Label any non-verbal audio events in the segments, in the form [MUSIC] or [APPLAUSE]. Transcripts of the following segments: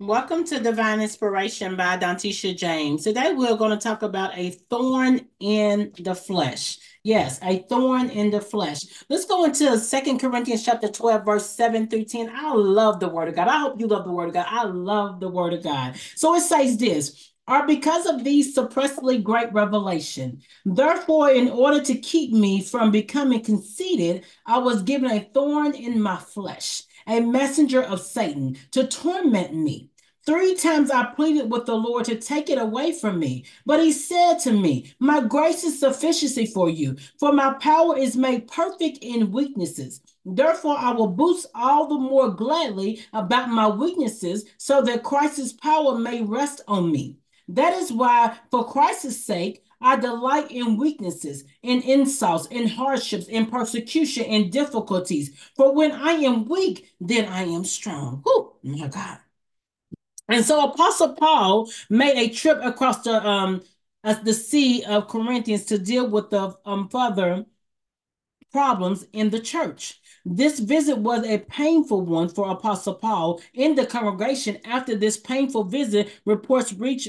Welcome to Divine Inspiration by Dantisha James. Today we're going to talk about a thorn in the flesh. Yes, a thorn in the flesh. Let's go into Second Corinthians chapter 12, verse 7 through 10. I love the word of God. I hope you love the word of God. I love the word of God. So it says this are because of these suppressively great revelation. Therefore, in order to keep me from becoming conceited, I was given a thorn in my flesh a messenger of Satan to torment me. Three times I pleaded with the Lord to take it away from me. But he said to me, My grace is sufficiency for you, for my power is made perfect in weaknesses. Therefore, I will boast all the more gladly about my weaknesses, so that Christ's power may rest on me. That is why, for Christ's sake, I delight in weaknesses, in insults, in hardships, in persecution, in difficulties. For when I am weak, then I am strong. Oh my God. And so Apostle Paul made a trip across the um the Sea of Corinthians to deal with the um further problems in the church. This visit was a painful one for Apostle Paul in the congregation. After this painful visit, reports reached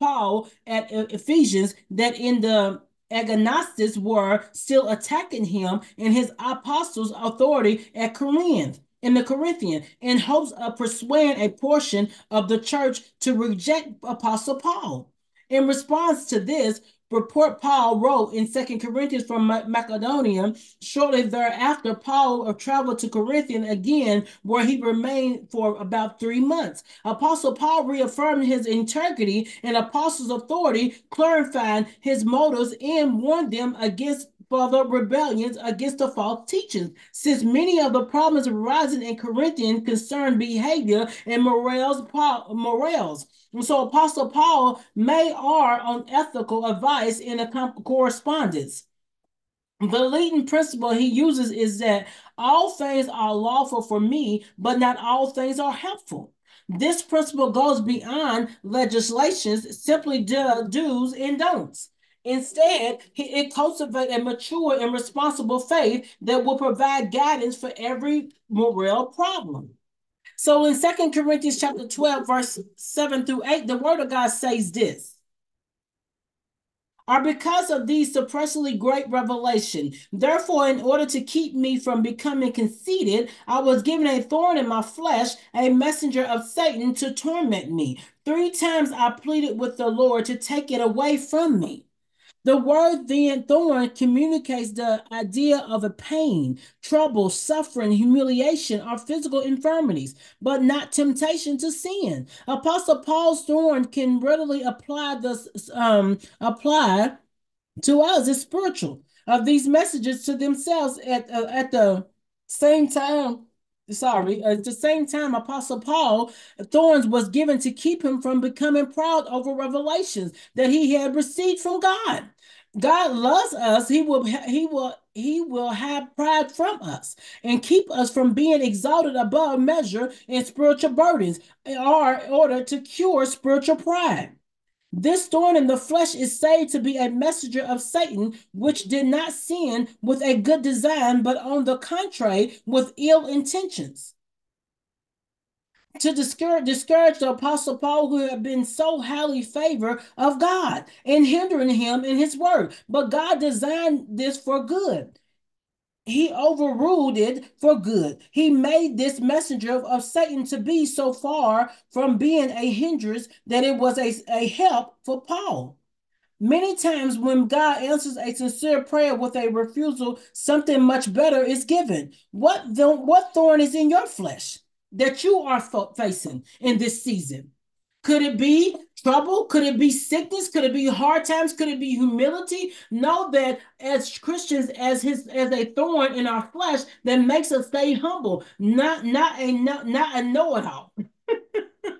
Paul at Ephesians that in the agnostics were still attacking him and his apostles' authority at Corinth in the Corinthian in hopes of persuading a portion of the church to reject Apostle Paul. In response to this, report Paul wrote in Second Corinthians from Macedonia. Shortly thereafter, Paul traveled to Corinthian again, where he remained for about three months. Apostle Paul reaffirmed his integrity and apostles' authority, clarifying his motives, and warned them against further rebellions against the false teachings, since many of the problems arising in Corinthian concern behavior and morals. morals. And so Apostle Paul may are on ethical advice in a correspondence. The leading principle he uses is that all things are lawful for me, but not all things are helpful. This principle goes beyond legislations, simply do, do's and don'ts. Instead, it cultivates a mature and responsible faith that will provide guidance for every moral problem. So in Second Corinthians chapter 12, verse 7 through 8, the word of God says this. Are because of these suppressively great revelation. Therefore, in order to keep me from becoming conceited, I was given a thorn in my flesh, a messenger of Satan to torment me. Three times I pleaded with the Lord to take it away from me. The word then thorn communicates the idea of a pain, trouble, suffering, humiliation, or physical infirmities, but not temptation to sin. Apostle Paul's thorn can readily apply this um, apply to us as spiritual of these messages to themselves at uh, at the same time sorry, at the same time, Apostle Paul, thorns was given to keep him from becoming proud over revelations that he had received from God. God loves us. He will he will he will have pride from us and keep us from being exalted above measure in spiritual burdens in order to cure spiritual pride. This thorn in the flesh is said to be a messenger of Satan, which did not sin with a good design, but on the contrary, with ill intentions. To discourage, discourage the Apostle Paul, who had been so highly favored of God and hindering him in his word. But God designed this for good he overruled it for good. He made this messenger of, Satan to be so far from being a hindrance that it was a, a help for Paul. Many times, when God answers a sincere prayer with a refusal, something much better is given. What, the, what thorn is in your flesh that you are facing in this season? Could it be trouble? Could it be sickness? Could it be hard times? Could it be humility? Know that as Christians, as his as a thorn in our flesh that makes us stay humble, not not a not, not a know-it-all. [LAUGHS]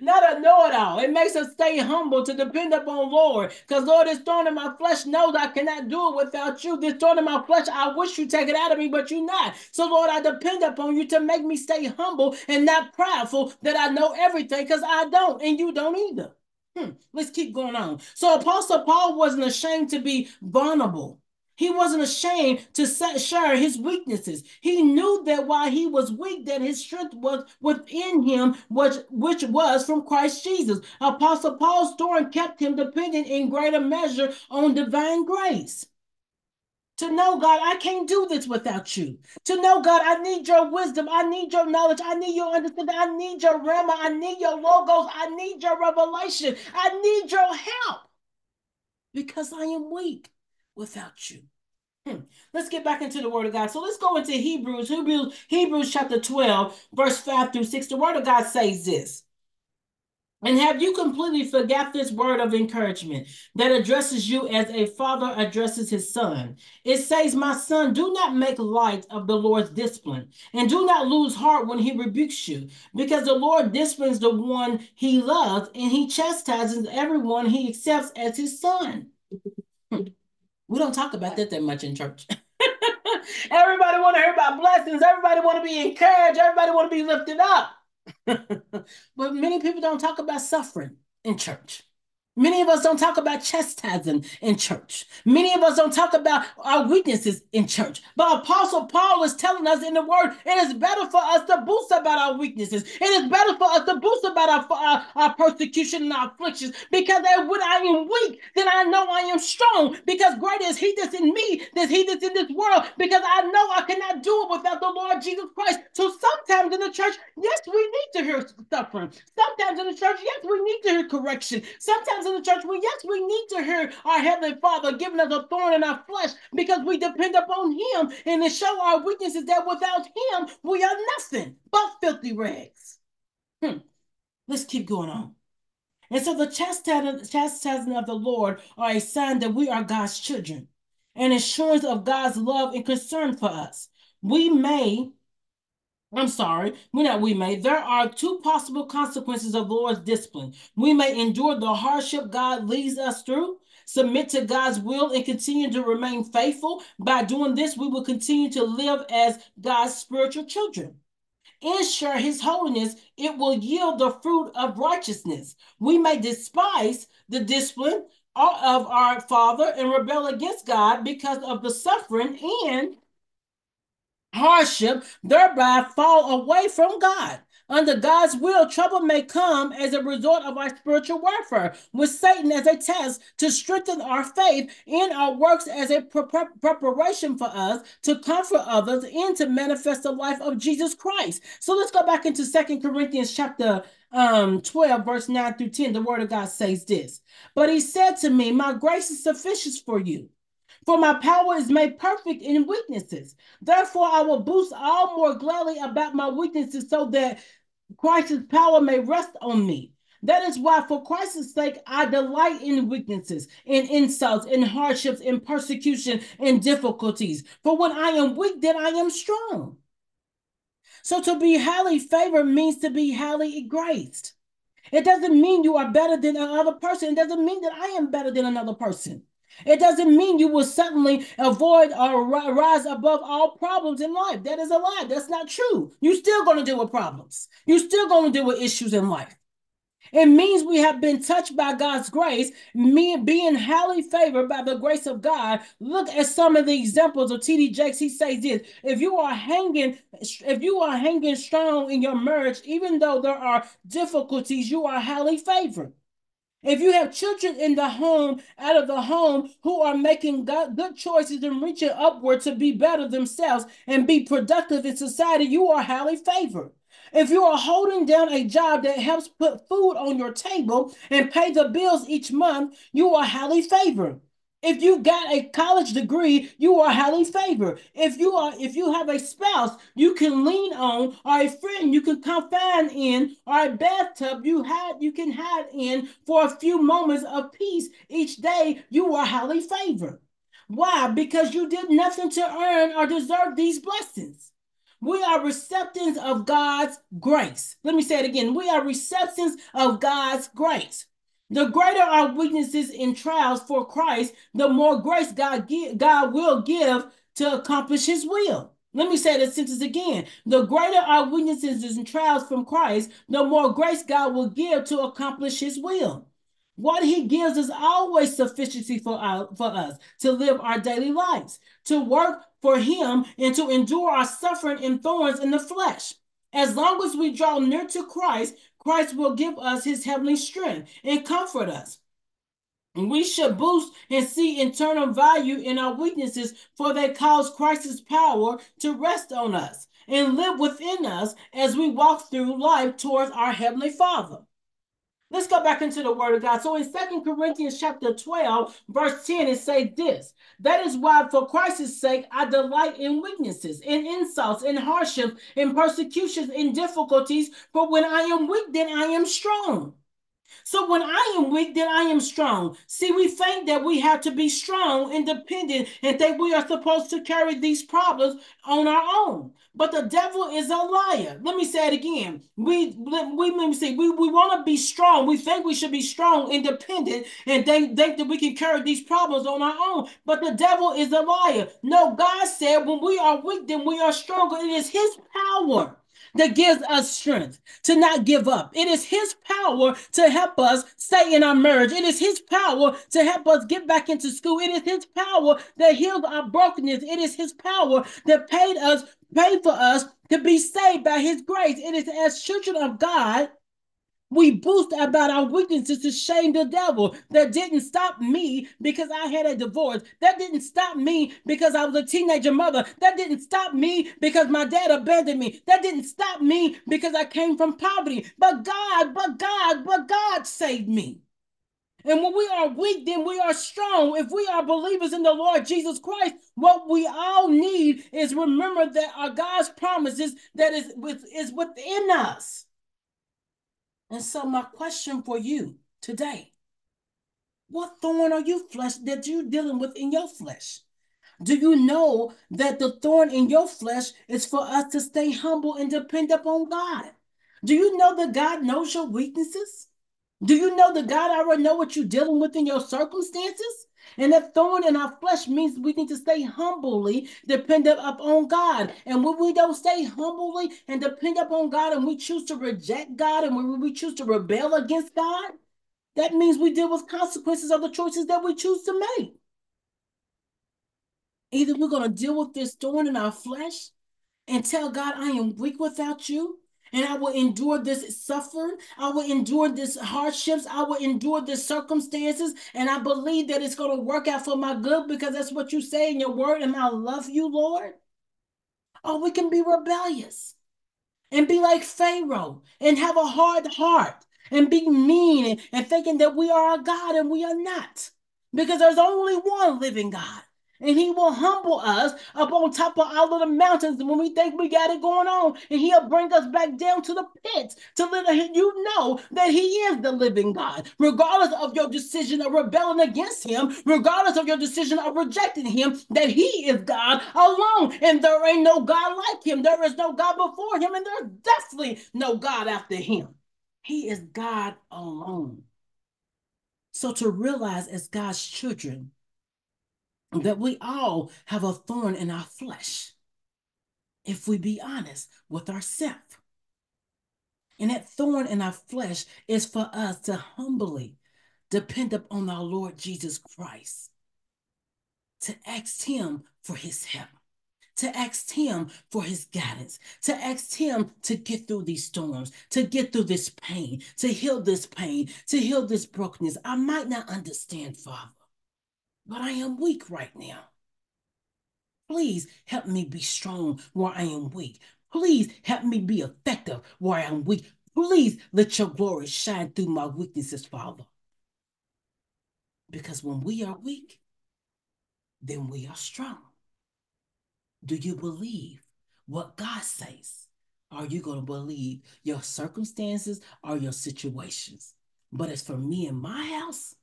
not a know-it-all. It makes us stay humble to depend upon Lord. Because Lord, this thorn in my flesh knows I cannot do it without you. This thorn in my flesh, I wish you take it out of me, but you're not. So Lord, I depend upon you to make me stay humble and not prideful that I know everything because I don't and you don't either. Hmm. Let's keep going on. So Apostle Paul wasn't ashamed to be vulnerable. He wasn't ashamed to share his weaknesses. He knew that while he was weak, that his strength was within him, which, which was from Christ Jesus. Apostle Paul's story kept him dependent in greater measure on divine grace. To know, God, I can't do this without you. To know, God, I need your wisdom. I need your knowledge. I need your understanding. I need your rhema. I need your logos. I need your revelation. I need your help because I am weak without you. [CLEARS THROAT] Let's get back into the word of God. So let's go into Hebrews, Hebrews, Hebrews chapter 12, verse 5 through 6. The word of God says this. And have you completely forgot this word of encouragement that addresses you as a father addresses his son? It says, My son, do not make light of the Lord's discipline, and do not lose heart when he rebukes you, because the Lord disciplines the one he loves, and he chastises everyone he accepts as his son. [LAUGHS] We don't talk about that that much in church. [LAUGHS] everybody want to hear about blessings. Everybody want to be encouraged. Everybody want to be lifted up. [LAUGHS] but many people don't talk about suffering in church. Many of us don't talk about chastising in church. Many of us don't talk about our weaknesses in church. But Apostle Paul is telling us in the word, it is better for us to boast about our weaknesses. It is better for us to boast about our, our, our persecution and our afflictions. Because when I am weak, then I know I am strong. Because greater is he that's in me than he that's in this world. Because I know I cannot do it without Lord Jesus Christ. So sometimes in the church, yes, we need to hear suffering. Sometimes in the church, yes, we need to hear correction. Sometimes in the church, well, yes, we need to hear our Heavenly Father giving us a thorn in our flesh because we depend upon Him and to show our weaknesses that without Him, we are nothing but filthy rags. Hmm. Let's keep going on. And so the chastising of the Lord are a sign that we are God's children, an assurance of God's love and concern for us. We may I'm sorry, we not we may. There are two possible consequences of the Lord's discipline. We may endure the hardship God leads us through, submit to God's will, and continue to remain faithful. By doing this, we will continue to live as God's spiritual children. Ensure his holiness, it will yield the fruit of righteousness. We may despise the discipline of our Father and rebel against God because of the suffering and hardship, thereby fall away from God. Under God's will, trouble may come as a result of our spiritual warfare, with Satan as a test to strengthen our faith in our works as a pre preparation for us to comfort others and to manifest the life of Jesus Christ. So let's go back into Second Corinthians chapter um 12 verse 9 through 10 the word of god says this but he said to me my grace is sufficient for you for my power is made perfect in weaknesses. Therefore, I will boast all more gladly about my weaknesses so that Christ's power may rest on me. That is why, for Christ's sake, I delight in weaknesses, in insults, in hardships, in persecution, in difficulties. For when I am weak, then I am strong. So to be highly favored means to be highly graced. It doesn't mean you are better than another person. It doesn't mean that I am better than another person. It doesn't mean you will suddenly avoid or rise above all problems in life. That is a lie. That's not true. You're still going to deal with problems. You're still going to deal with issues in life. It means we have been touched by God's grace, me being highly favored by the grace of God. Look at some of the examples of T.D. Jakes. He says this: if you are hanging, if you are hanging strong in your marriage, even though there are difficulties, you are highly favored. If you have children in the home, out of the home, who are making good choices and reaching upward to be better themselves and be productive in society, you are highly favored. If you are holding down a job that helps put food on your table and pay the bills each month, you are highly favored. If you got a college degree, you are highly favored. If you are, if you have a spouse you can lean on, or a friend you can confide in, or a bathtub you had you can hide in for a few moments of peace each day, you are highly favored. Why? Because you did nothing to earn or deserve these blessings. We are receptants of God's grace. Let me say it again. We are receptants of God's grace. The greater our weaknesses in trials for Christ, the more grace God, give, God will give to accomplish his will. Let me say that sentence again. The greater our weaknesses and trials from Christ, the more grace God will give to accomplish his will. What he gives is always sufficiency for, our, for us to live our daily lives, to work for him, and to endure our suffering and thorns in the flesh. As long as we draw near to Christ, Christ will give us his heavenly strength and comfort us. We should boost and see internal value in our weaknesses, for they cause Christ's power to rest on us and live within us as we walk through life towards our Heavenly Father. Let's go back into the Word of God. So in Second Corinthians chapter 12, verse 10, it says this That is why, for Christ's sake, I delight in weaknesses, in insults, in hardships, in persecutions, in difficulties. For when I am weak, then I am strong. So when I am weak, then I am strong. See, we think that we have to be strong, independent, and think we are supposed to carry these problems on our own. But the devil is a liar. Let me say it again. We let, we let me say we, we want to be strong. We think we should be strong, independent, and think, think that we can carry these problems on our own. But the devil is a liar. No, God said when we are weak, then we are stronger. It is his power that gives us strength to not give up. It is His power to help us stay in our marriage. It is His power to help us get back into school. It is His power that heals our brokenness. It is His power that paid us, paid for us to be saved by His grace. It is as children of God we boast about our weaknesses to shame the devil. That didn't stop me because I had a divorce. That didn't stop me because I was a teenager mother. That didn't stop me because my dad abandoned me. That didn't stop me because I came from poverty. But God, but God, but God saved me. And when we are weak, then we are strong. If we are believers in the Lord Jesus Christ, what we all need is remember that our God's promises that is, with, is within us. And so my question for you today, what thorn are you flesh that you're dealing with in your flesh? Do you know that the thorn in your flesh is for us to stay humble and depend upon God? Do you know that God knows your weaknesses? Do you know that God already know what you're dealing with in your circumstances? And that thorn in our flesh means we need to stay humbly dependent upon God. And when we don't stay humbly and depend upon God and we choose to reject God and when we choose to rebel against God, that means we deal with consequences of the choices that we choose to make. Either we're going to deal with this thorn in our flesh and tell God, I am weak without you, and I will endure this suffering. I will endure this hardships. I will endure this circumstances. And I believe that it's going to work out for my good because that's what you say in your word. And I love you, Lord. Or we can be rebellious and be like Pharaoh and have a hard heart and be mean and, and thinking that we are a God and we are not. Because there's only one living God and he will humble us up on top of all of the mountains when we think we got it going on. And he'll bring us back down to the pits to let you know that he is the living god. Regardless of your decision of rebelling against him regardless of your decision of rejecting him that he is god alone. And there ain't no god like him. There is no god before him. And there's definitely no god after him. He is god alone. So to realize as god's children that we all have a thorn in our flesh, if we be honest with ourselves. And that thorn in our flesh is for us to humbly depend upon our Lord Jesus Christ, to ask Him for His help, to ask Him for His guidance, to ask Him to get through these storms, to get through this pain, to heal this pain, to heal this brokenness. I might not understand, Father but I am weak right now. Please help me be strong where I am weak. Please help me be effective where I am weak. Please let your glory shine through my weaknesses, Father. Because when we are weak, then we are strong. Do you believe what God says? Are you going to believe your circumstances or your situations? But as for me and my house,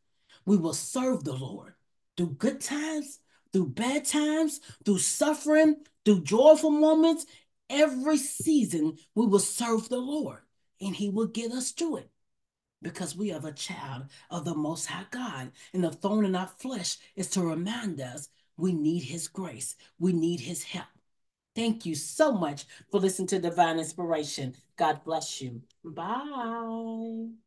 we will serve the Lord through good times, through bad times, through suffering, through joyful moments, every season we will serve the Lord and he will get us through it because we are the child of the Most High God. And the thorn in our flesh is to remind us we need his grace, we need his help. Thank you so much for listening to Divine Inspiration. God bless you. Bye.